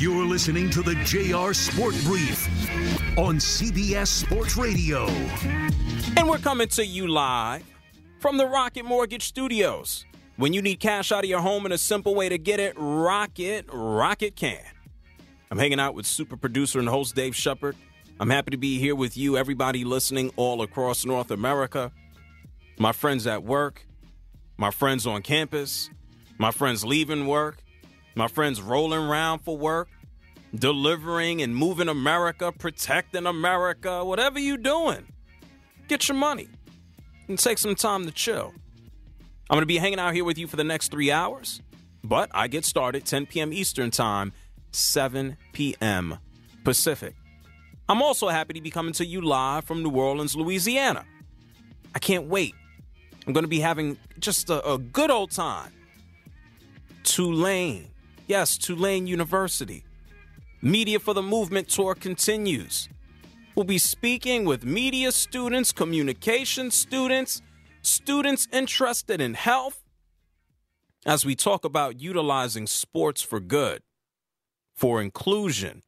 You're listening to the JR Sport Brief on CBS Sports Radio. And we're coming to you live from the Rocket Mortgage Studios. When you need cash out of your home and a simple way to get it, Rocket, Rocket can. I'm hanging out with super producer and host Dave Shepard. I'm happy to be here with you, everybody listening all across North America. My friends at work, my friends on campus, my friends leaving work, my friends rolling around for work, delivering and moving America, protecting America, whatever you're doing. Get your money and take some time to chill. I'm going to be hanging out here with you for the next three hours, but I get started 10 p.m. Eastern Time, 7 p.m. Pacific. I'm also happy to be coming to you live from New Orleans, Louisiana. I can't wait. I'm going to be having just a, a good old time. Tulane Yes, Tulane University. Media for the Movement tour continues. We'll be speaking with media students, communication students, students interested in health, as we talk about utilizing sports for good, for inclusion,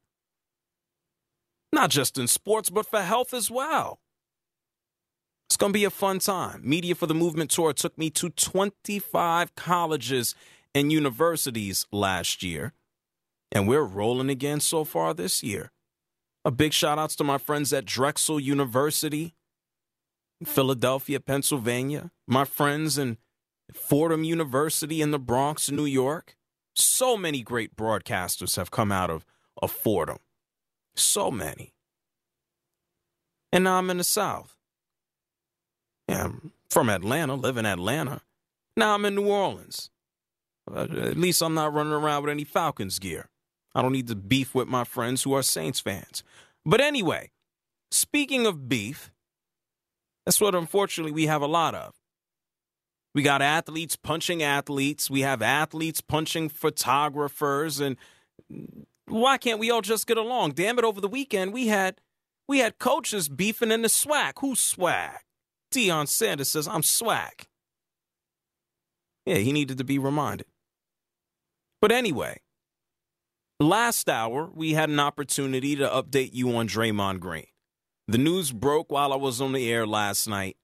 not just in sports, but for health as well. It's going to be a fun time. Media for the Movement tour took me to 25 colleges and universities last year, and we're rolling again so far this year. A big shout outs to my friends at Drexel University, Philadelphia, Pennsylvania, my friends in Fordham University in the Bronx, New York. So many great broadcasters have come out of, of Fordham. So many. And now I'm in the South. Yeah, I'm from Atlanta, live in Atlanta. Now I'm in New Orleans. At least I'm not running around with any Falcons gear. I don't need to beef with my friends who are Saints fans. But anyway, speaking of beef, that's what unfortunately we have a lot of. We got athletes punching athletes. We have athletes punching photographers. And why can't we all just get along? Damn it, over the weekend we had we had coaches beefing in the SWAC. Who's SWAC? Deion Sanders says, I'm SWAC. Yeah, he needed to be reminded. But anyway, last hour, we had an opportunity to update you on Draymond Green. The news broke while I was on the air last night.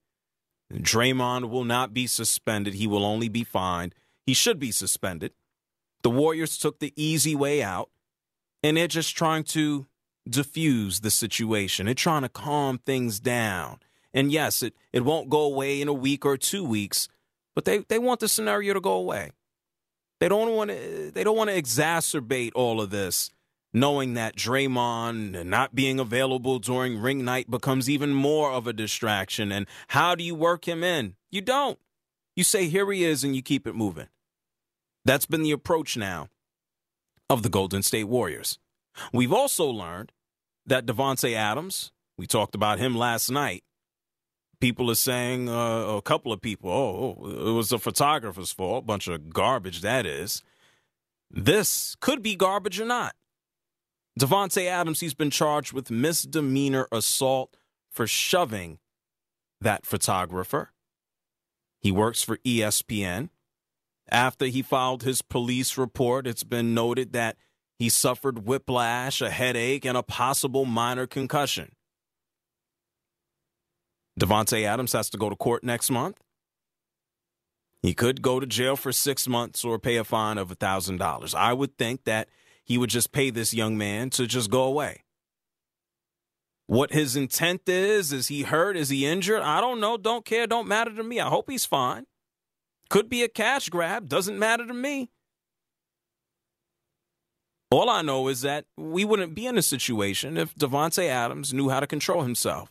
Draymond will not be suspended. He will only be fined. He should be suspended. The Warriors took the easy way out, and they're just trying to diffuse the situation. They're trying to calm things down. And yes, it, it won't go away in a week or two weeks, but they, they want the scenario to go away. They don't want to. They don't want to exacerbate all of this, knowing that Draymond not being available during ring night becomes even more of a distraction. And how do you work him in? You don't. You say here he is, and you keep it moving. That's been the approach now of the Golden State Warriors. We've also learned that Davante Adams. We talked about him last night people are saying, uh, a couple of people, oh, it was the photographer's fault. Bunch of garbage that is. This could be garbage or not. Davante Adams, he's been charged with misdemeanor assault for shoving that photographer. He works for ESPN. After he filed his police report, it's been noted that he suffered whiplash, a headache, and a possible minor concussion. Davante Adams has to go to court next month. He could go to jail for six months or pay a fine of $1,000. I would think that he would just pay this young man to just go away. What his intent is? Is he hurt? Is he injured? I don't know. Don't care. Don't matter to me. I hope he's fine. Could be a cash grab. Doesn't matter to me. All I know is that we wouldn't be in a situation if Davante Adams knew how to control himself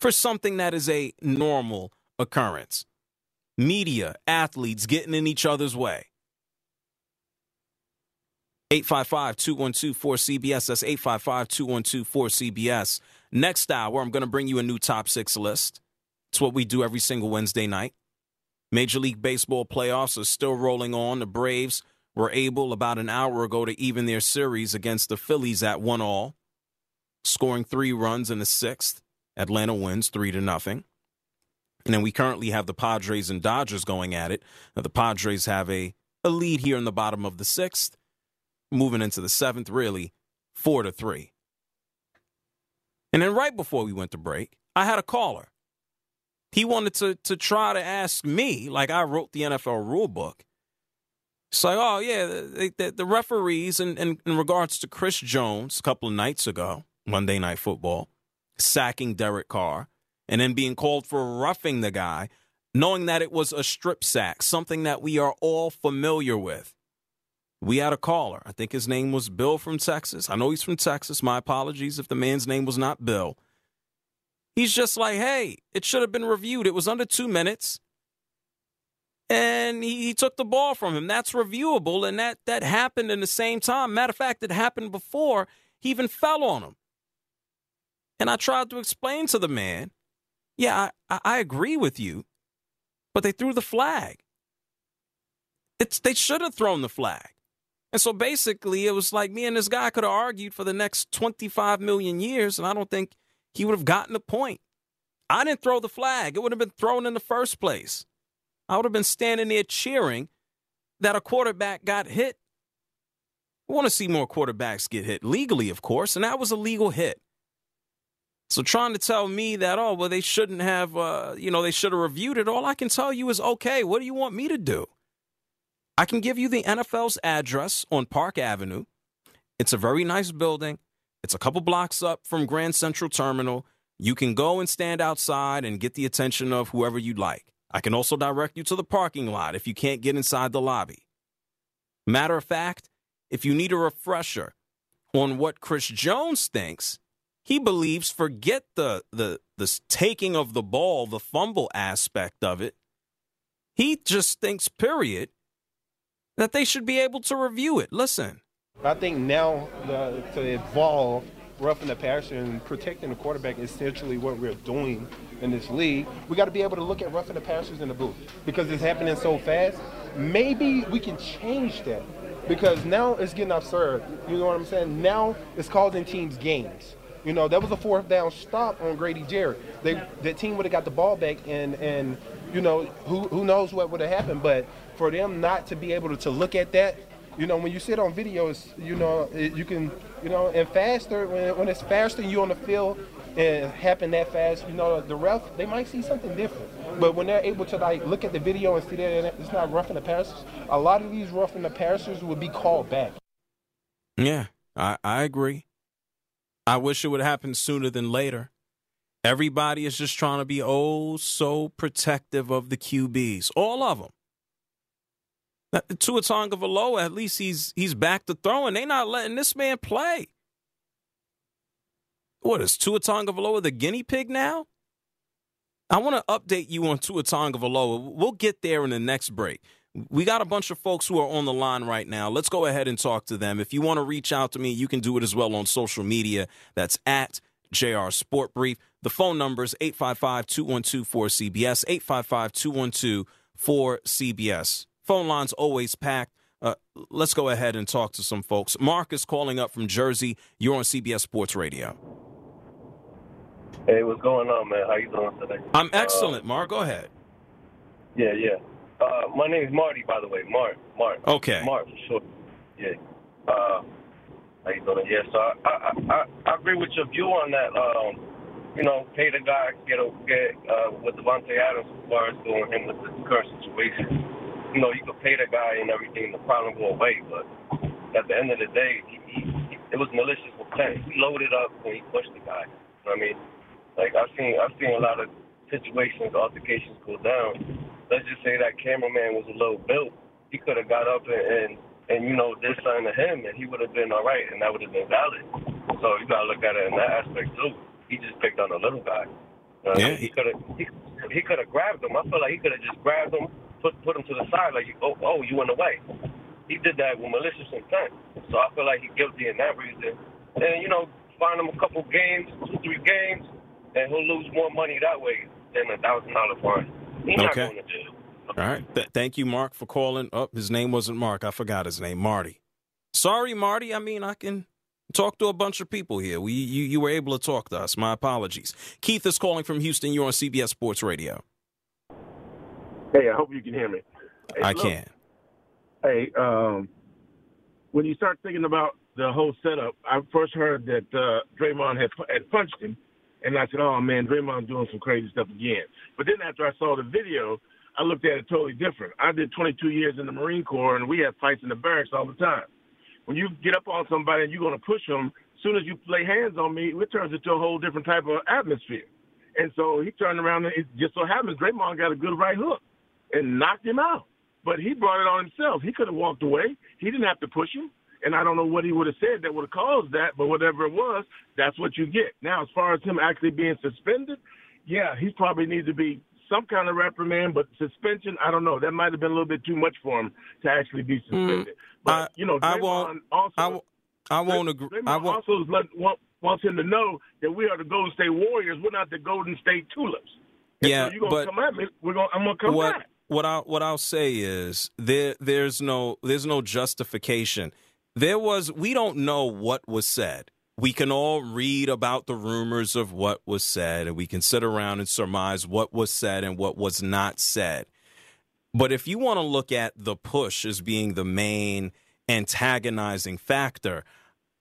for something that is a normal occurrence. Media, athletes getting in each other's way. 855 212 4CBS. That's 855 212 4CBS. Next hour, I'm going to bring you a new top six list. It's what we do every single Wednesday night. Major League Baseball playoffs are still rolling on. The Braves were able about an hour ago to even their series against the Phillies at one all, scoring three runs in the sixth. Atlanta wins three to nothing. And then we currently have the Padres and Dodgers going at it. Now, the Padres have a, a lead here in the bottom of the sixth, moving into the seventh, really, four to three. And then right before we went to break, I had a caller. He wanted to to try to ask me, like I wrote the NFL rule book. It's like, oh yeah, the, the, the referees in, in, in regards to Chris Jones a couple of nights ago, Monday Night Football, sacking Derek Carr, and then being called for roughing the guy, knowing that it was a strip sack, something that we are all familiar with. We had a caller. I think his name was Bill from Texas. I know he's from Texas. My apologies if the man's name was not Bill. He's just like, hey, it should have been reviewed. It was under two minutes. And he, he, took the ball from him. That's reviewable. And that, that happened in the same time. Matter of fact, it happened before he even fell on him. And I tried to explain to the man, yeah, I, I agree with you, but they threw the flag. It's, they should have thrown the flag. And so basically, it was like me and this guy could have argued for the next 25 million years, and I don't think he would have gotten the point. I didn't throw the flag, it would have been thrown in the first place. I would have been standing there cheering that a quarterback got hit. I want to see more quarterbacks get hit legally, of course, and that was a legal hit. So trying to tell me that, oh, well, they shouldn't have, uh, you know, they should have reviewed it. All I can tell you is, okay, what do you want me to do? I can give you the NFL's address on Park Avenue. It's a very nice building. It's a couple blocks up from Grand Central Terminal. You can go and stand outside and get the attention of whoever you'd like. I can also direct you to the parking lot if you can't get inside the lobby. Matter of fact, if you need a refresher on what Chris Jones thinks, he believes forget the the the taking of the ball, the fumble aspect of it. He just thinks period that they should be able to review it. Listen. I think now the, to evolve roughing the passer and protecting the quarterback is essentially what we're doing in this league. We got to be able to look at roughing the passers in the booth because it's happening so fast. Maybe we can change that because now it's getting absurd. You know what I'm saying? Now it's causing teams games. You know, that was a fourth down stop on Grady Jarrett. They that team would have got the ball back and and you know who who knows what would have happened, but for them not to be able to, to look at that, you know, when you sit on videos, you know, you can, you know, and faster, when, when it's faster you on the field and happen that fast, you know, the ref, they might see something different. But when they're able to, like, look at the video and see that it's not roughing the passers, a lot of these roughing the passers would be called back. Yeah, I, I agree. I wish it would happen sooner than later. Everybody is just trying to be oh so protective of the QBs, all of them. Tua Tagovailoa, at least he's he's back to throwing. They not letting this man play. What is Tua Tagovailoa the guinea pig now? I want to update you on Tua Tagovailoa. We'll get there in the next break. We got a bunch of folks who are on the line right now. Let's go ahead and talk to them. If you want to reach out to me, you can do it as well on social media. That's at JR Sport Brief. The phone number is 855 212 4CBS, 855 212 4CBS. Phone lines always packed. Uh, let's go ahead and talk to some folks. Mark is calling up from Jersey. You're on CBS Sports Radio. Hey, what's going on, man? How you doing today? I'm excellent, uh, Mark. Go ahead. Yeah, yeah. Uh, my name is Marty, by the way. Mark. Mark. Okay. Mark, for sure. Yeah. Uh, how you doing? Yeah, so I, I, I, I agree with your view on that. Um, you know, pay the guy, get a, get uh, with Davante Adams as far as doing him with the current situation you know, you could pay the guy and everything, the problem go away. But at the end of the day, he, he, he, it was malicious intent. He loaded up when he pushed the guy. I mean, like I've seen I've seen a lot of situations, altercations go down. Let's just say that cameraman was a little built. He could have got up and, and and you know did something to him, and he would have been all right, and that would have been valid. So you gotta look at it in that aspect too. He just picked on a little guy. Uh, Yeah. he could have he, he could have grabbed him. I feel like he could have just grabbed him, put put him to the side, like oh oh you in the way. He did that with malicious intent. So I feel like he's guilty in that reason. And you know, find him a couple games, two three games, and he'll lose more money that way than a thousand dollar fine. He's not Okay. going to jail. All right. Th- thank you, Mark, for calling. Oh, his name wasn't Mark. I forgot his name. Marty. Sorry, Marty. I mean, I can talk to a bunch of people here. We you, you were able to talk to us. My apologies. Keith is calling from Houston. You're on CBS Sports Radio. Hey, I hope you can hear me. Hey, I look, can. Hey, um, when you start thinking about the whole setup, I first heard that uh, Draymond had, had punched him, and I said, "Oh man, Draymond doing some crazy stuff again." But then after I saw the video, I looked at it totally different. I did 22 years in the Marine Corps, and we had fights in the barracks all the time. When you get up on somebody and you're going to push them, as soon as you lay hands on me, it turns into a whole different type of atmosphere. And so he turned around, and it just so happens Draymond got a good right hook and knocked him out. But he brought it on himself. He could have walked away. He didn't have to push him. And I don't know what he would have said that would have caused that, but whatever it was, that's what you get. Now, as far as him actually being suspended, yeah, he probably needs to be some kind of reprimand, but suspension, I don't know. That might have been a little bit too much for him to actually be mm. suspended. but, I- you know, I Draymond won't- also. I, w- I won't agree. Draymond I won't. also let, want, wants him to know that we are the Golden State Warriors. We're not the Golden State Tulips. And Yeah, so you're gonna but come at me. We're gonna. I'm gonna come what back. what I what I'll say is there there's no there's no justification. There was we don't know what was said. We can all read about the rumors of what was said, and we can sit around and surmise what was said and what was not said. But if you want to look at the push as being the main antagonizing factor,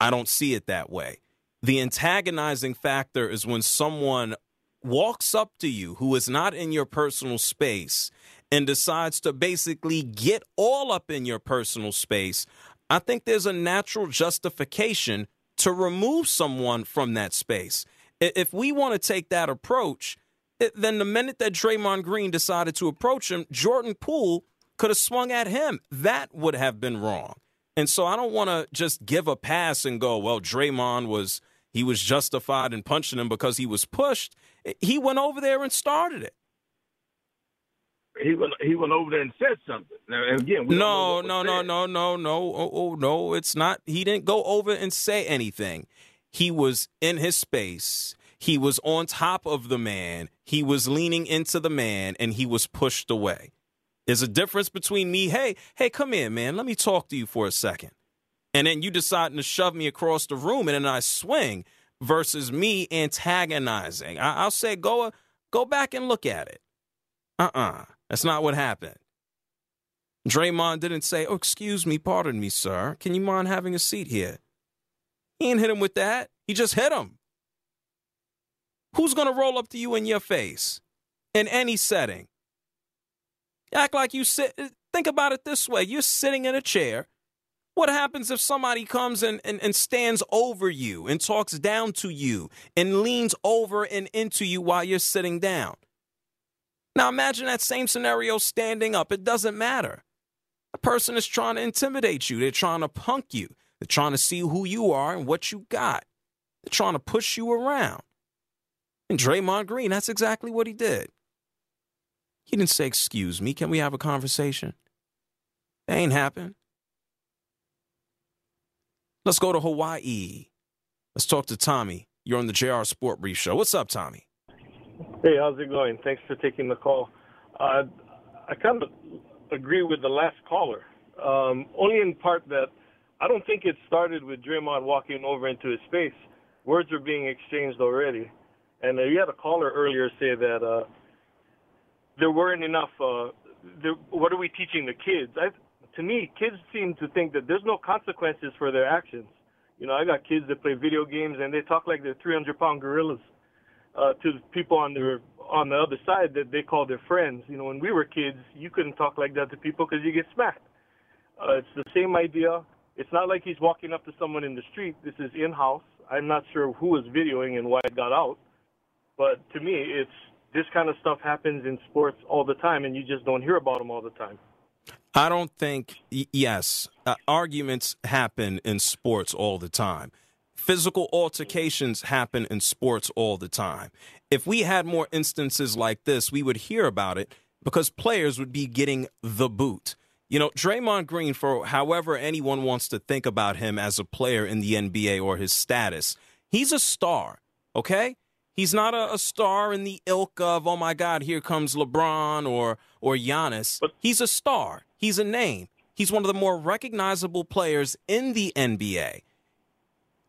I don't see it that way. The antagonizing factor is when someone walks up to you who is not in your personal space and decides to basically get all up in your personal space. I think there's a natural justification to remove someone from that space. If we want to take that approach, then the minute that Draymond Green decided to approach him, Jordan Poole could have swung at him. That would have been wrong. And so I don't want to just give a pass and go, well, Draymond was he was justified in punching him because he was pushed. He went over there and started it. He went. He went over there and said something. Now, again, No, no, no, said. no, no, no. Oh, oh, no, it's not. He didn't go over and say anything. He was in his space. He was on top of the man. He was leaning into the man and he was pushed away. There's a difference between me, hey, hey, come here, man. Let me talk to you for a second. And then you deciding to shove me across the room and then I swing versus me antagonizing. I, I'll say go go back and look at it. Uh-uh. That's not what happened. Draymond didn't say, Oh, excuse me, pardon me, sir. Can you mind having a seat here? He didn't hit him with that. He just hit him. Who's going to roll up to you in your face in any setting? Act like you sit. Think about it this way you're sitting in a chair. What happens if somebody comes and, and, and stands over you and talks down to you and leans over and into you while you're sitting down? Now imagine that same scenario standing up. It doesn't matter. A person is trying to intimidate you. They're trying to punk you. They're trying to see who you are and what you got. They're trying to push you around. And Draymond Green, that's exactly what he did. He didn't say, Excuse me, can we have a conversation? That ain't happened. Let's go to Hawaii. Let's talk to Tommy. You're on the JR Sport Brief Show. What's up, Tommy? Hey, how's it going? Thanks for taking the call. Uh, I kind of agree with the last caller, um, only in part that I don't think it started with Draymond walking over into his space. Words were being exchanged already, and uh, you had a caller earlier say that uh, there weren't enough. Uh, there, what are we teaching the kids? I, to me, kids seem to think that there's no consequences for their actions. You know, I got kids that play video games and they talk like they're 300 pound gorillas uh, to the people on the on the other side that they call their friends. You know, when we were kids, you couldn't talk like that to people because you get smacked. Uh, it's the same idea. It's not like he's walking up to someone in the street. This is in house. I'm not sure who was videoing and why it got out, but to me, it's this kind of stuff happens in sports all the time, and you just don't hear about them all the time. I don't think, yes, uh, arguments happen in sports all the time. Physical altercations happen in sports all the time. If we had more instances like this, we would hear about it because players would be getting the boot. You know, Draymond Green, for however anyone wants to think about him as a player in the NBA or his status, he's a star, okay? He's not a, a, star in the ilk of, oh my God, here comes LeBron or or Giannis. He's a star. He's a name. He's one of the more recognizable players in the NBA.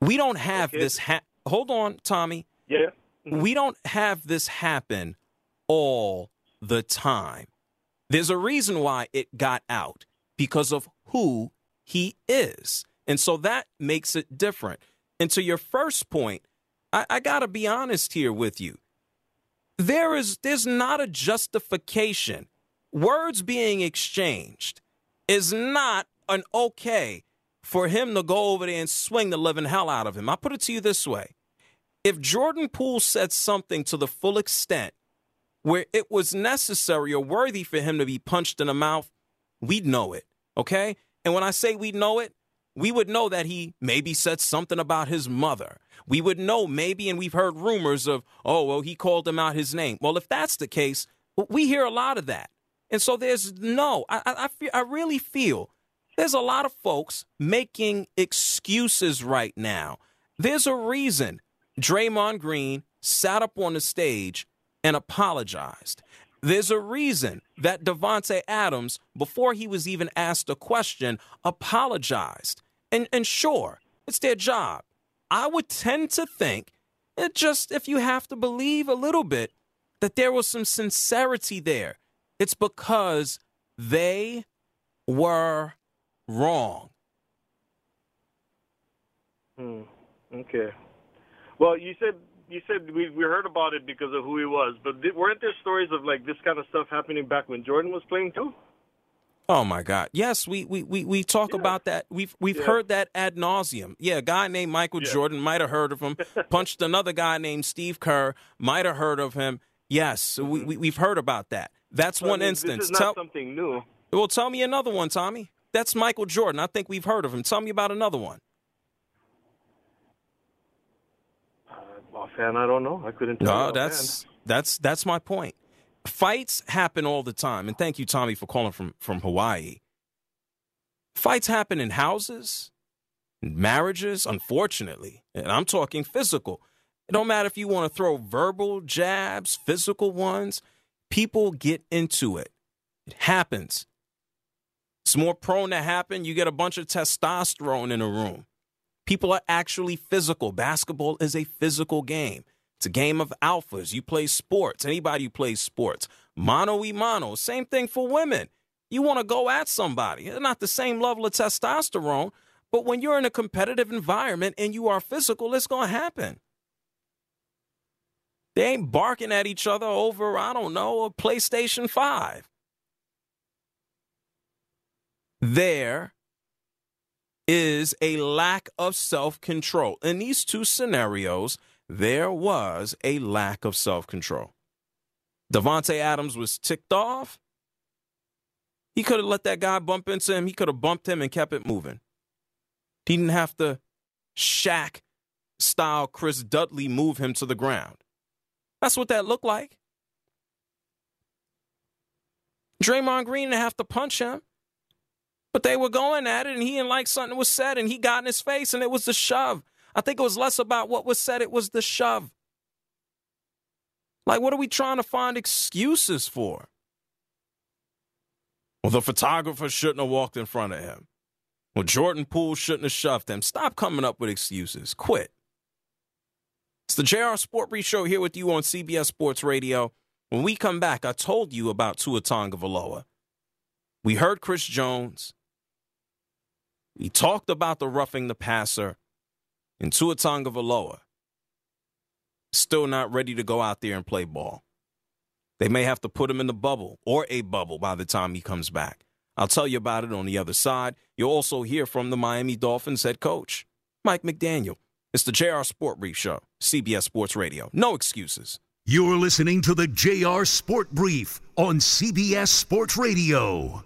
We don't have okay. this. Ha- Hold on, Tommy. Yeah. Mm-hmm. We don't have this happen all the time. There's a reason why it got out because of who he is. And so that makes it different. And to your first point, I, I got to be honest here with you. There is there's not a justification. Words being exchanged is not an okay for him to go over there and swing the living hell out of him. I put it to you this way. If Jordan Poole said something to the full extent where it was necessary or worthy for him to be punched in the mouth, we'd know it. Okay? And when I say we'd know it, we would know that he maybe said something about his mother. We would know maybe, and we've heard rumors of, oh, well, he called him out his name. Well, if that's the case, we hear a lot of that. And so there's no, I, I, feel, I really feel there's a lot of folks making excuses right now. There's a reason Draymond Green sat up on the stage and apologized. There's a reason that Davante Adams, before he was even asked a question, apologized. And, and sure, it's their job. I would tend to think, it just if you have to believe a little bit, that there was some sincerity there. It's because they were wrong. Hmm. Okay. Well, you said you said we we heard about it because of who he was, but did, weren't there stories of like this kind of stuff happening back when Jordan was playing too? Oh my God! Yes, we we we, we talk yeah. about that. We've we've yeah. heard that ad nauseum. Yeah, a guy named Michael yeah. Jordan might have heard of him. Punched another guy named Steve Kerr. Might have heard of him. Yes, we, we we've heard about that. That's one I mean, instance. This is not tell, something new. Well, tell me another one, Tommy. That's Michael Jordan. I think we've heard of him. Tell me about another one. Uh, offhand, I don't know. I couldn't tell. No, that's that's that's my point fights happen all the time. And thank you, Tommy, for calling from, from Hawaii. Fights happen in houses, marriages, unfortunately. And I'm talking physical. It don't matter if you want to throw verbal jabs, physical ones. People get into it. It happens. It's more prone to happen. You get a bunch of testosterone in a room. People are actually physical. Basketball is a physical game. It's a game of alphas. You play sports. Anybody who plays sports, mano y mano. Same thing for women. You want to go at somebody. It's not the same level of testosterone, but when you're in a competitive environment and you are physical, it's going to happen. They ain't barking at each other over, I don't know, a PlayStation 5. There is a lack of self control. In these two scenarios, there was a lack of self control. Davante Adams was ticked off. He could have let that guy bump into him. He could have bumped him and kept it moving. He didn't have to Shaq style Chris Dudley move him to the ground. That's what that looked like. Draymond Green didn't have to punch him. But they were going at it, and he didn't like something was said, and he got in his face, and it was the shove. I think it was less about what was said, it was the shove. Like, what are we trying to find excuses for? Well, the photographer shouldn't have walked in front of him. Well, Jordan Poole shouldn't have shoved him. Stop coming up with excuses. Quit. It's the JR Sport Brief Show here with you on CBS Sports Radio. When we come back, I told you about Tua Tagovailoa. We heard Chris Jones. We talked about the roughing the passer and Tua Tagovailoa still not ready to go out there and play ball. They may have to put him in the bubble or a bubble by the time he comes back. I'll tell you about it on the other side. You'll also hear from the Miami Dolphins head coach, Mike McDaniel. It's the JR Sport Brief Show, CBS Sports Radio. No excuses. You're listening to the JR Sport Brief on CBS Sports Radio.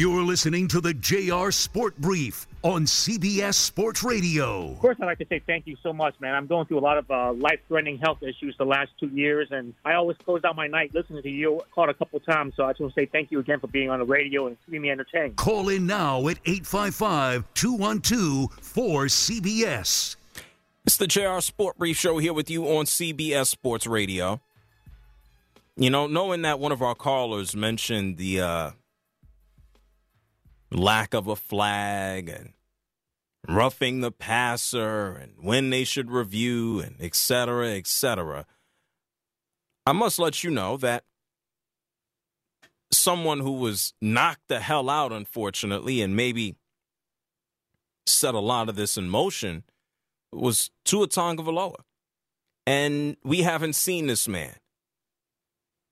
You're listening to the JR Sport Brief on CBS Sports Radio. Of course, I'd like to say thank you so much, man. I'm going through a lot of uh, life-threatening health issues the last two years, and I always close out my night listening to you. Called a couple times, so I just want to say thank you again for being on the radio and keeping me entertained. Call in now at 855-212-4CBS. It's the JR Sport Brief Show here with you on CBS Sports Radio. You know, knowing that one of our callers mentioned the uh, lack of a flag and roughing the passer and when they should review and et cetera, et cetera. I must let you know that someone who was knocked the hell out, unfortunately, and maybe set a lot of this in motion was Tua Tagovailoa. And we haven't seen this man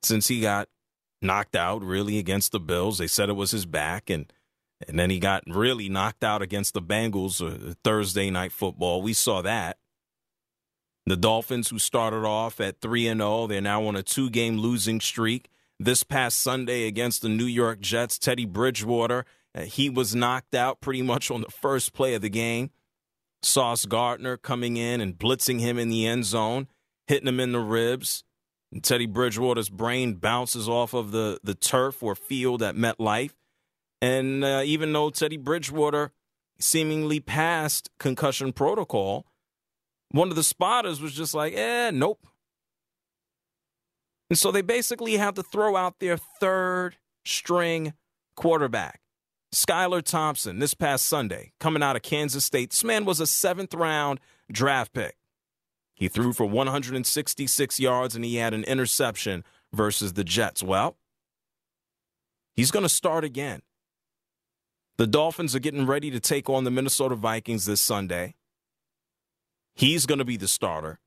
since he got knocked out really against the Bills. They said it was his back and and then he got really knocked out against the Bengals uh, Thursday night football. We saw that. The Dolphins, who started off at 3 and 0, they're now on a two game losing streak. This past Sunday against the New York Jets, Teddy Bridgewater, uh, he was knocked out pretty much on the first play of the game. Sauce Gardner coming in and blitzing him in the end zone, hitting him in the ribs. And Teddy Bridgewater's brain bounces off of the, the turf or field at MetLife. And uh, even though Teddy Bridgewater seemingly passed concussion protocol, one of the spotters was just like, eh, nope. And so they basically had to throw out their third string quarterback, Skylar Thompson, this past Sunday, coming out of Kansas State. This man was a seventh round draft pick. He threw for 166 yards and he had an interception versus the Jets. Well, he's going to start again. The Dolphins are getting ready to take on the Minnesota Vikings this Sunday. He's going to be the starter.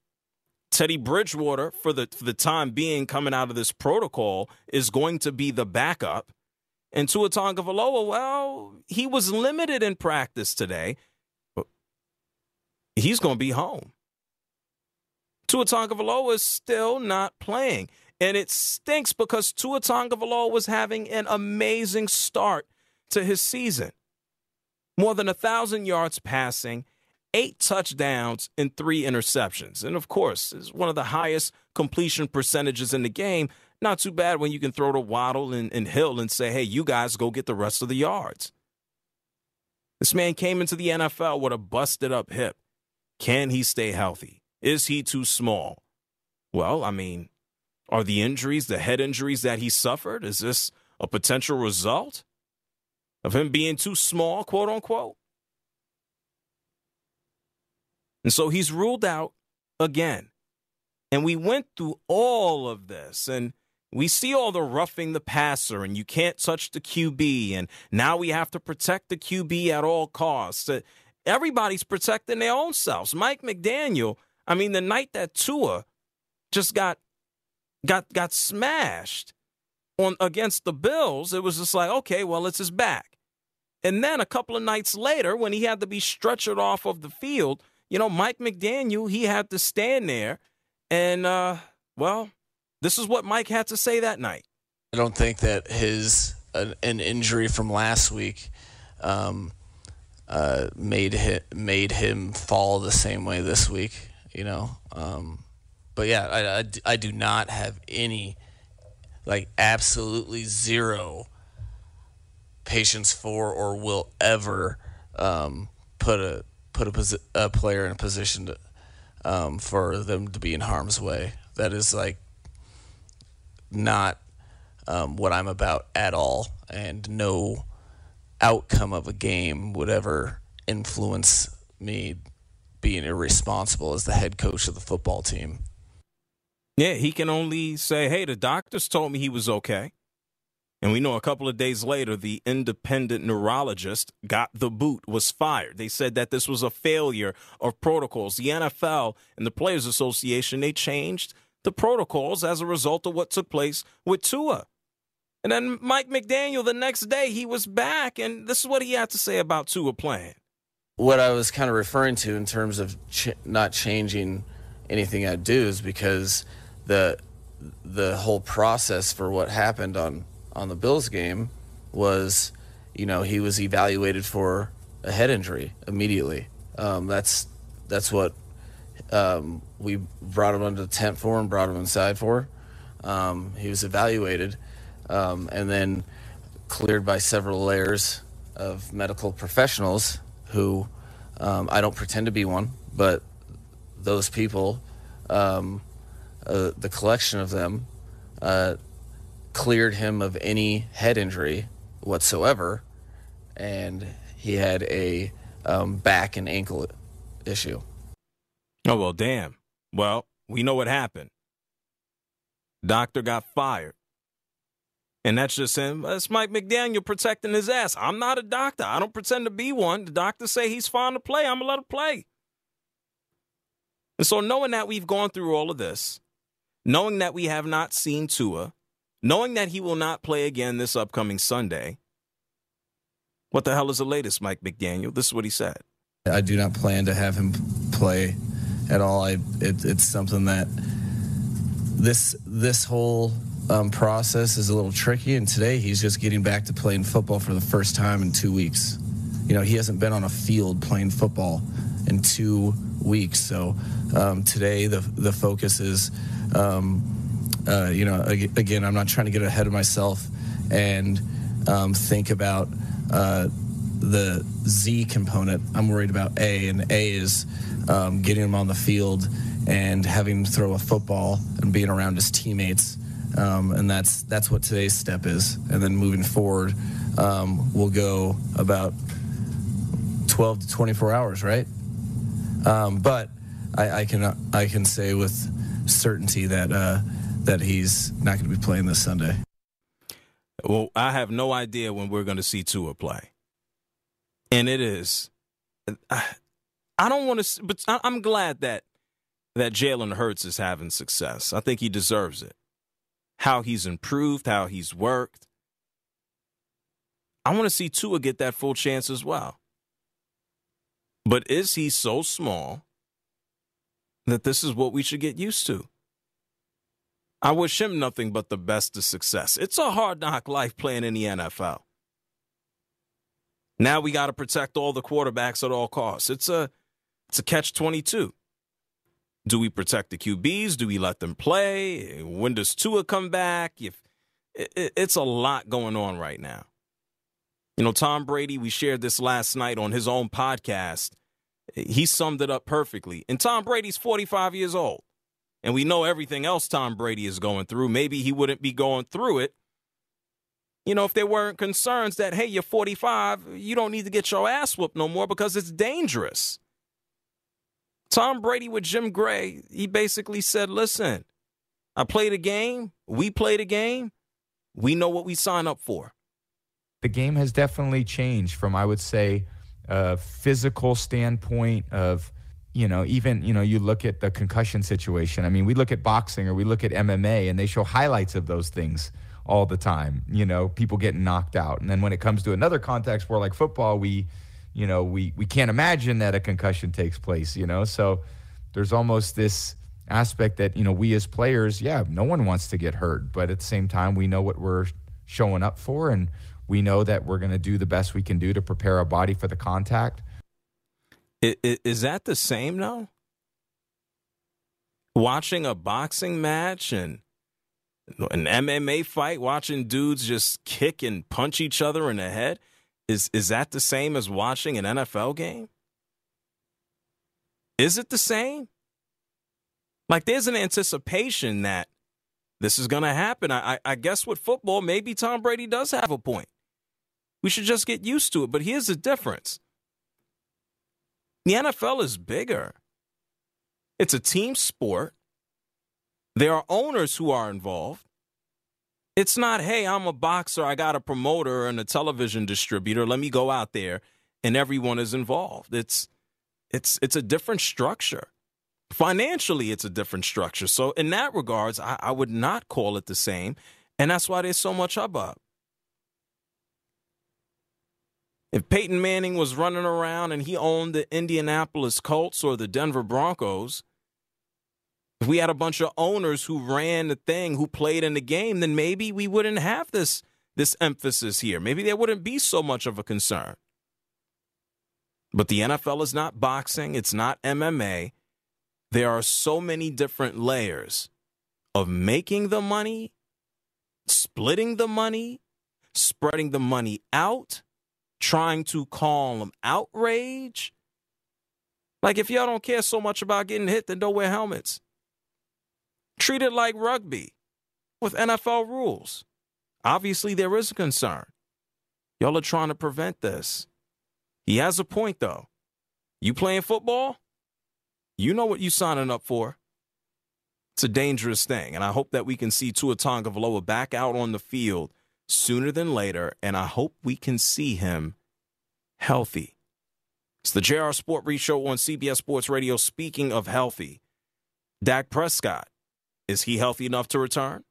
Teddy Bridgewater, for the for the time being, coming out of this protocol, is going to be the backup. And Tua Tagovailoa, well, he was limited in practice today, but he's going to be home. Tua Tagovailoa is still not playing, and it stinks because Tua Tagovailoa was having an amazing start to his season. More than a thousand yards passing, eight touchdowns, and three interceptions. And of course, is one of the highest completion percentages in the game. Not too bad when you can throw to Waddle and, and Hill and say, hey, you guys go get the rest of the yards. This man came into the NFL with a busted up hip. Can he stay healthy? Is he too small? Well, I mean, are the injuries, the head injuries that he suffered, is this a potential result? Of him being too small, quote unquote. And so he's ruled out again. And we went through all of this and we see all the roughing the passer and you can't touch the QB. And now we have to protect the QB at all costs. Uh, everybody's protecting their own selves. Mike McDaniel, I mean, the night that Tua just got got got smashed on against the Bills, it was just like, okay, well, it's his back. And then a couple of nights later, when he had to be stretchered off of the field, you know, Mike McDaniel, he had to stand there. And, uh, well, this is what Mike had to say that night. I don't think that his an, an injury from last week um, uh, made him, made him fall the same way this week, you know. Um, but yeah, I, I, I do not have any, like, absolutely zero patience for or will ever um, put a put a, posi- a, player in a position to, um, for them to be in harm's way. That is like not um, what I'm about at all, and no outcome of a game would ever influence me being irresponsible as the head coach of the football team. Yeah, he can only say, "Hey, the doctors told me he was okay." And we know a couple of days later, the independent neurologist got the boot, was fired. They said that this was a failure of protocols. The NFL and the Players Association, they changed the protocols as a result of what took place with Tua. And then Mike McDaniel, the next day, he was back, and this is what he had to say about Tua playing. What I was kind of referring to in terms of ch- not changing anything I do is because the the whole process for what happened on on the Bills game was, you know, he was evaluated for a head injury immediately. Um, that's that's what um, we brought him under the tent for and brought him inside for. Um, he was evaluated um, and then cleared by several layers of medical professionals who um, I don't pretend to be one, but those people, um, uh, the collection of them, uh, cleared him of any head injury whatsoever, and he had a um, back and ankle issue. Oh, well, damn. Well, we know what happened. Doctor got fired. And that's just him. That's Mike McDaniel protecting his ass. I'm not a doctor. I don't pretend to be one. The doctors say he's fine to play. I'm going to play. And so, knowing that we've gone through all of this, knowing that we have not seen Tua, knowing that he will not play again this upcoming Sunday, what the hell is the latest, Mike McDaniel? This is what he said. I do not plan to have him play at all. I it, it's something that this this whole um, process is a little tricky, and today he's just getting back to playing football for the first time in two weeks. You know, he hasn't been on a field playing football in two weeks. So um, today the the focus is, um, uh, you know, again, I'm not trying to get ahead of myself and um, think about. Uh, the Z component. I'm worried about A, and A is um, getting him on the field and having him throw a football and being around his teammates. Um, and that's that's what today's step is. And then moving forward, um, we'll go about 12 to 24 hours, right? Um, but I, I, can I can say with certainty that uh, that he's not going to be playing this Sunday. Well, I have no idea when we're going to see Tua play and it is. I don't want to, but I'm glad that that Jalen Hurts is having success. I think he deserves it. How he's improved, how he's worked. I want to see Tua get that full chance as well. But is he so small that this is what we should get used to? I wish him nothing but the best of success. It's a hard knock life playing in the NFL. Now we got to protect all the quarterbacks at all costs. It's a it's a catch 22. Do we protect the QBs? Do we let them play? When does Tua come back? If it, it's a lot going on right now. You know, Tom Brady, we shared this last night on his own podcast. He summed it up perfectly. And Tom Brady's 45 years old. And we know everything else Tom Brady is going through. Maybe he wouldn't be going through it you know, if there weren't concerns that, hey, you're 45, you don't need to get your ass whooped no more because it's dangerous. Tom Brady with Jim Gray, he basically said, listen, I played a game, we played a game, we know what we sign up for. The game has definitely changed from, I would say, a physical standpoint of, you know, even, you know, you look at the concussion situation. I mean, we look at boxing or we look at MMA and they show highlights of those things all the time, you know, people getting knocked out. And then when it comes to another context where like football, we, you know, we, we can't imagine that a concussion takes place, you know? So there's almost this aspect that, you know, we as players, yeah, no one wants to get hurt, but at the same time, we know what we're showing up for and we know that we're going to do the best we can do to prepare our body for the contact. Is that the same now? Watching a boxing match and an MMA fight, watching dudes just kick and punch each other in the head, is is that the same as watching an NFL game? Is it the same? Like there's an anticipation that this is going to happen. I, I, I guess with football, maybe Tom Brady does have a point. We should just get used to it. But here's the difference: the NFL is bigger. It's a team sport. There are owners who are involved. It's not, hey, I'm a boxer, I got a promoter and a television distributor. Let me go out there and everyone is involved. It's it's it's a different structure. Financially, it's a different structure. So in that regards, I, I would not call it the same. And that's why there's so much hubbub. If Peyton Manning was running around and he owned the Indianapolis Colts or the Denver Broncos, if we had a bunch of owners who ran the thing, who played in the game, then maybe we wouldn't have this this emphasis here. Maybe there wouldn't be so much of a concern. But the NFL is not boxing, it's not MMA. There are so many different layers of making the money, splitting the money, spreading the money out, trying to calm outrage. Like, if y'all don't care so much about getting hit, then don't wear helmets. Treat it like rugby with NFL rules. Obviously, there is a concern. Y'all are trying to prevent this. He has a point, though. You playing football? You know what you signing up for. It's a dangerous thing, and I hope that we can see Tua Tagovailoa back out on the field sooner than later, and I hope we can see him healthy. It's the JR Sport Brief Show on CBS Sports Radio. Speaking of healthy, Dak Prescott, is he healthy enough to return?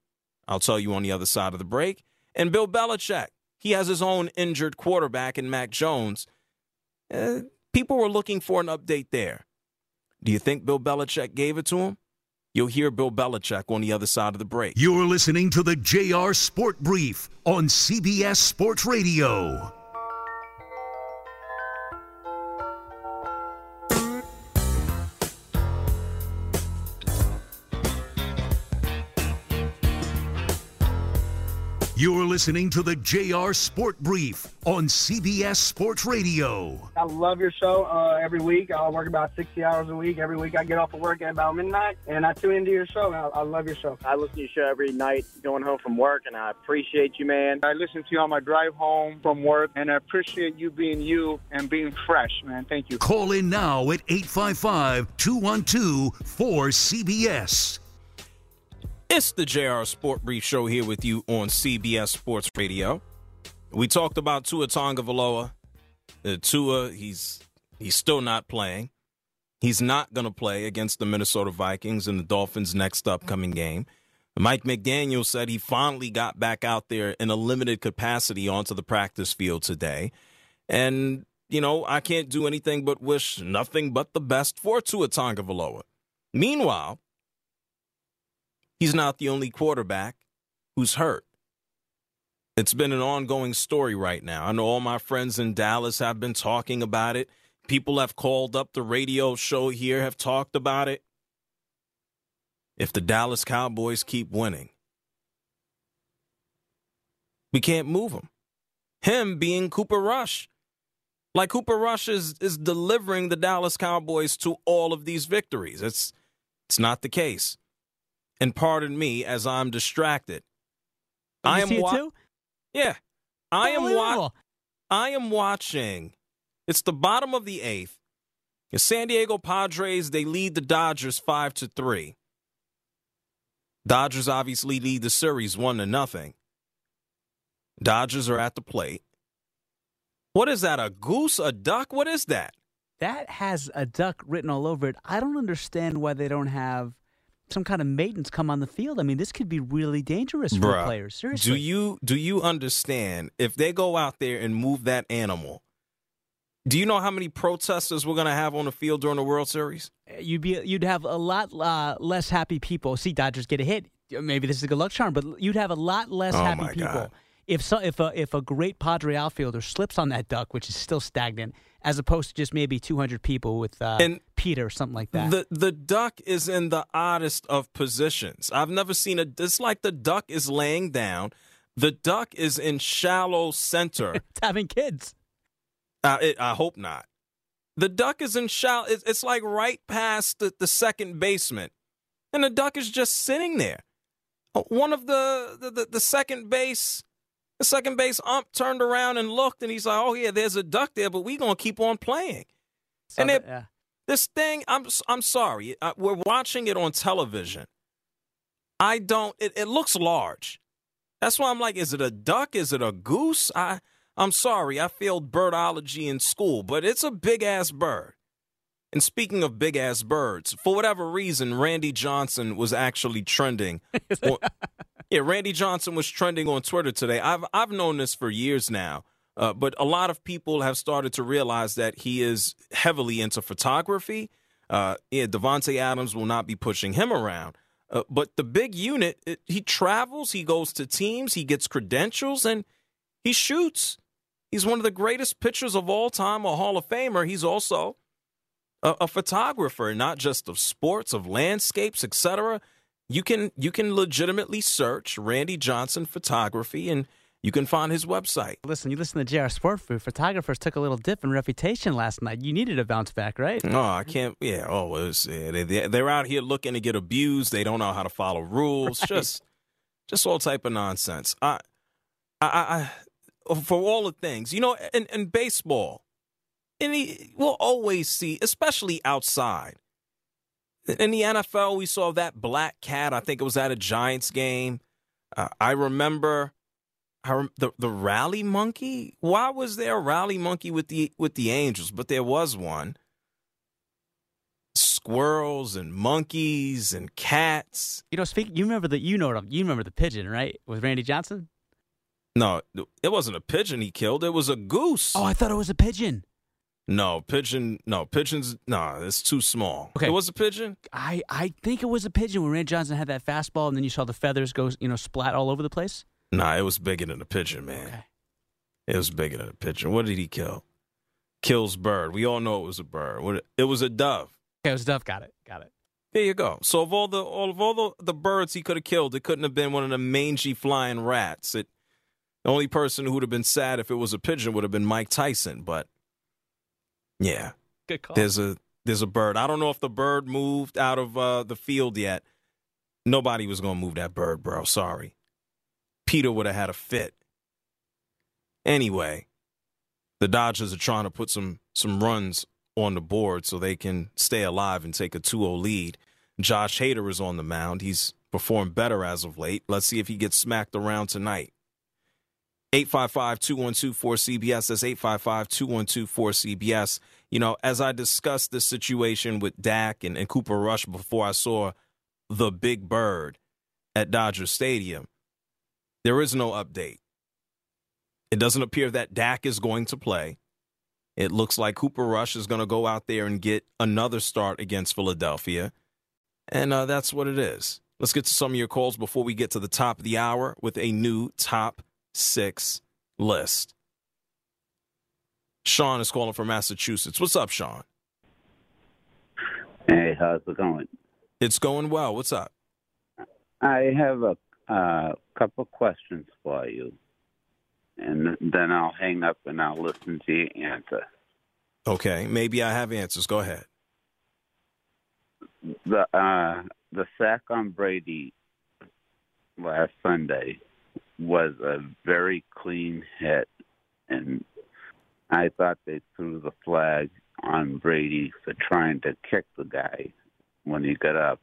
I'll tell you on the other side of the break. And Bill Belichick, he has his own injured quarterback in Mac Jones. Uh, people were looking for an update there. Do you think Bill Belichick gave it to him? You'll hear Bill Belichick on the other side of the break. You're listening to the JR Sport Brief on CBS Sports Radio. You're listening to the JR Sport Brief on CBS Sports Radio. I love your show uh, every week. I work about 60 hours a week. Every week I get off of work at about midnight, and I tune into your show. I, I love your show. I listen to your show every night going home from work, and I appreciate you, man. I listen to you on my drive home from work, and I appreciate you being you and being fresh, man. Thank you. Call in now at 855 212 4CBS. It's the JR Sport Brief Show here with you on CBS Sports Radio. We talked about Tua Tagovailoa. Uh, Tua, he's he's still not playing. He's not going to play against the Minnesota Vikings in the Dolphins' next upcoming game. Mike McDaniel said he finally got back out there in a limited capacity onto the practice field today. And, you know, I can't do anything but wish nothing but the best for Tua Tagovailoa. Meanwhile, He's not the only quarterback who's hurt. It's been an ongoing story right now. I know all my friends in Dallas have been talking about it. People have called up the radio show here, have talked about it. If the Dallas Cowboys keep winning, we can't move him. Him being Cooper Rush. Like Cooper Rush is, is delivering the Dallas Cowboys to all of these victories. It's it's not the case and pardon me as I'm distracted. Oh, I am wa- too? Yeah. I am wa- I am watching. It's the bottom of the eighth. The San Diego Padres, they lead the Dodgers five to three. Dodgers obviously lead the series one to nothing. Dodgers are at the plate. What is that? A goose? A duck? What is that? That has a duck written all over it. I don't understand why they don't have some kind of maintenance come on the field. I mean, this could be really dangerous for Bruh, players. Seriously. Do you do you understand if they go out there and move that animal? Do you know how many protesters we're going to have on the field during the World Series? You'd be you'd have a lot uh, less happy people. See Dodgers get a hit. Maybe this is a good luck charm, but you'd have a lot less Oh, happy people God. if so, if a if a great Padre outfielder slips on that duck, which is still stagnant, as opposed to just maybe 200 people with uh, And PETA or something like that. The the duck is in the oddest of positions. I've never seen a. It's like the duck is laying down. The duck is in shallow center. it's having kids. Uh, it, I hope not. The duck is in shallow. It's, it's like right past the, the second basement, and the duck is just sitting there. One of the the, the, the second base. The second base ump turned around and looked, and he's like, "Oh yeah, there's a duck there, but we gonna keep on playing." So and it, yeah. This thing, I'm I'm sorry, uh, we're watching it on television. I don't. It, it looks large. That's why I'm like, is it a duck? Is it a goose? I I'm sorry, I failed birdology in school, but it's a big ass bird. And speaking of big ass birds, for whatever reason, Randy Johnson was actually trending. on- yeah, Randy Johnson was trending on Twitter today. I've I've known this for years now, uh, but a lot of people have started to realize that he is heavily into photography. Uh, yeah, Davante Adams will not be pushing him around. Uh, but the big unit, it, he travels, he goes to teams, he gets credentials, and he shoots. He's one of the greatest pitchers of all time, a Hall of Famer. He's also a, a photographer, not just of sports, of landscapes, etc. You can you can legitimately search Randy Johnson photography, and you can find his website. Listen, you listen to JR Sport Food. Photographers took a little dip in reputation last night. You needed a bounce back, right? No, I can't. Yeah. Oh, was, yeah, they, they're out here looking to get abused. They don't know how to follow rules. Right. Just, just all type of nonsense. I, I, I, I for all the things, you know, in, in baseball, and he, we'll always see, especially outside. In the NFL, we saw that black cat. I think it was at a Giants game. Uh, I remember. I rem- the the rally monkey. Why was there a rally monkey with the with the Angels? But there was one. Squirrels and monkeys and cats. You know, speak. You remember the you know what you remember the pigeon, right? With Randy Johnson. No, it wasn't a pigeon he killed. It was a goose. Oh, I thought it was a pigeon. No, pigeon. No, pigeons. No, it's too small. Okay. It was a pigeon. I I think it was a pigeon when Randy Johnson had that fastball, and then you saw the feathers go, you know, splat all over the place. Nah, it was bigger than a pigeon, man. It was bigger than a pigeon. What did he kill? Kills bird. We all know it was a bird. What? It was a dove. Okay, it was a dove. Got it. Got it. There you go. So of all the all of all the, the birds he could have killed, it couldn't have been one of the mangy flying rats. It the only person who would have been sad if it was a pigeon would have been Mike Tyson. But yeah, Good call. there's a there's a bird. I don't know if the bird moved out of uh, the field yet. Nobody was gonna move that bird, bro. Sorry. PETA would have had a fit. Anyway, the Dodgers are trying to put some some runs on the board so they can stay alive and take a 2-0 lead. Josh Hader is on the mound. He's performed better as of late. Let's see if he gets smacked around tonight. 855-212-4CBS. That's 855-212-4CBS. You know, as I discussed this situation with Dak and, and Cooper Rush before I saw the Big Bird at Dodger Stadium, there is no update. It doesn't appear that Dak is going to play. It looks like Cooper Rush is going to go out there and get another start against Philadelphia. And uh, that's what it is. Let's get to some of your calls before we get to the top of the hour with a new top six list. Sean is calling from Massachusetts. What's up, Sean? Hey, how's it going? It's going well. What's up? I have a uh, couple questions for you, and then I'll hang up and I'll listen to your answer. Okay, maybe I have answers. Go ahead. The uh, the sack on Brady last Sunday was a very clean hit, and I thought they threw the flag on Brady for trying to kick the guy when he got up,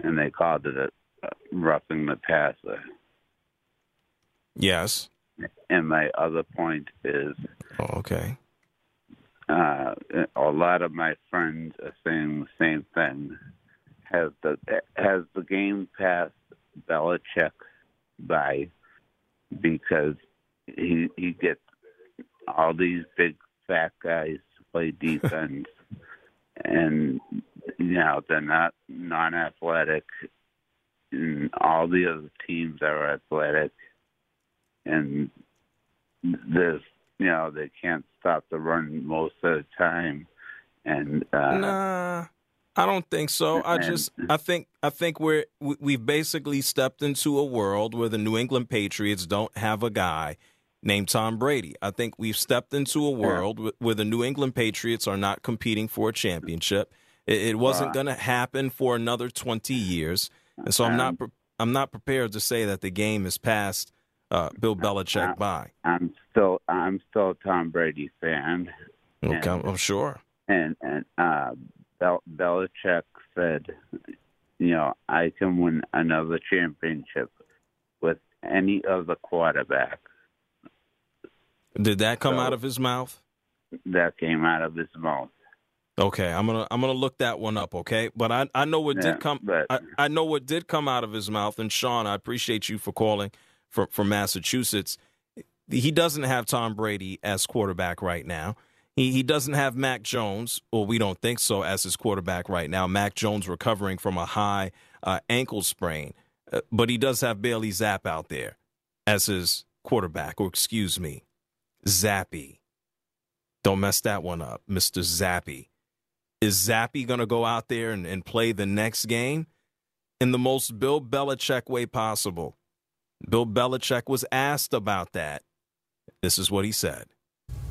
and they called it a, a roughing the passer. Yes. And my other point is, Oh, okay. uh, a lot of my friends are saying the same thing. Has the has the game passed Belichick by because he he gets all these big fat guys to play defense, and you know they're not non-athletic, and all the other teams are athletic, and there's you know they can't stop the run most of the time, and uh, Nah, I don't think so. I just I think I think we're we- we've basically stepped into a world where the New England Patriots don't have a guy named Tom Brady. I think we've stepped into a world wh- where the New England Patriots are not competing for a championship. It, it wasn't going to happen for another 20 years. And so I'm not pre- I'm not prepared to say that the game is past uh, Bill Belichick by. I'm still I'm still a Tom Brady fan. Okay, And- I'm sure. and and uh, Bel- Belichick said, you know, I can win another championship with any other quarterback. Did that come So- out of his mouth? That came out of his mouth. Okay, I'm gonna I'm gonna look that one up. Okay, but I I know what Yeah, did come. but- I, I know what did come out of his mouth. And Sean, I appreciate you for calling from from Massachusetts. He doesn't have Tom Brady as quarterback right now. He he doesn't have Mac Jones, or we don't think so, as his quarterback right now. Mac Jones recovering from a high uh, ankle sprain, uh, but he does have Bailey Zapp out there as his quarterback, or excuse me, Zappe. Don't mess that one up, Mister Zappe. Is Zappe going to go out there and, and play the next game in the most Bill Belichick way possible? Bill Belichick was asked about that. This is what he said.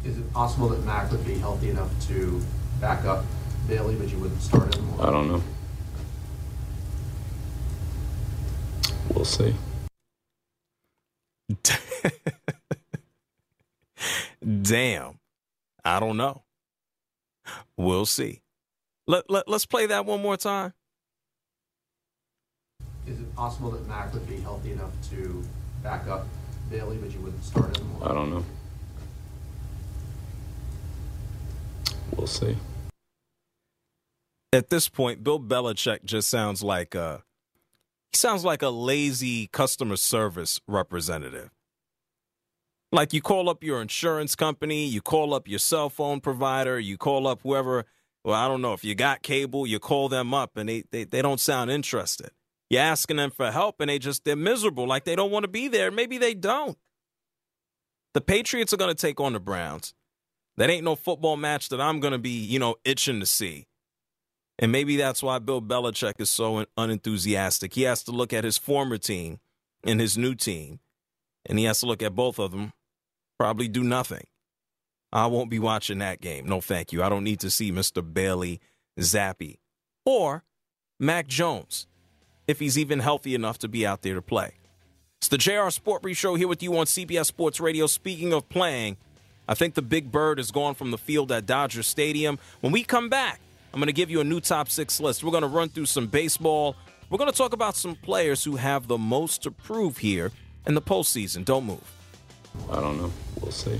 Is it possible that Mac would be healthy enough to back up Bailey, but you wouldn't start him? I don't know. We'll see. Damn. I don't know. We'll see. Let, let, let's play that one more time. Is it possible that Mac would be healthy enough to back up Bailey, but you wouldn't start him? I don't know. We'll see. At this point, Bill Belichick just sounds like a he sounds like a lazy customer service representative. Like you call up your insurance company, you call up your cell phone provider, you call up whoever. Well, I don't know if you got cable, you call them up and they they, they don't sound interested. You're asking them for help and they just they're miserable, like they don't want to be there. Maybe they don't. The Patriots are going to take on the Browns. That ain't no football match that I'm going to be, you know, itching to see. And maybe that's why Bill Belichick is so unenthusiastic. He has to look at his former team and his new team, and he has to look at both of them, probably do nothing. I won't be watching that game. No, thank you. I don't need to see Mr. Bailey Zappe or Mac Jones if he's even healthy enough to be out there to play. It's the JR Sport Brief Show here with you on CBS Sports Radio. Speaking of playing, I think the Big Bird is gone from the field at Dodger Stadium. When we come back, I'm going to give you a new top six list. We're going to run through some baseball. We're going to talk about some players who have the most to prove here in the postseason. Don't move. I don't know. We'll see.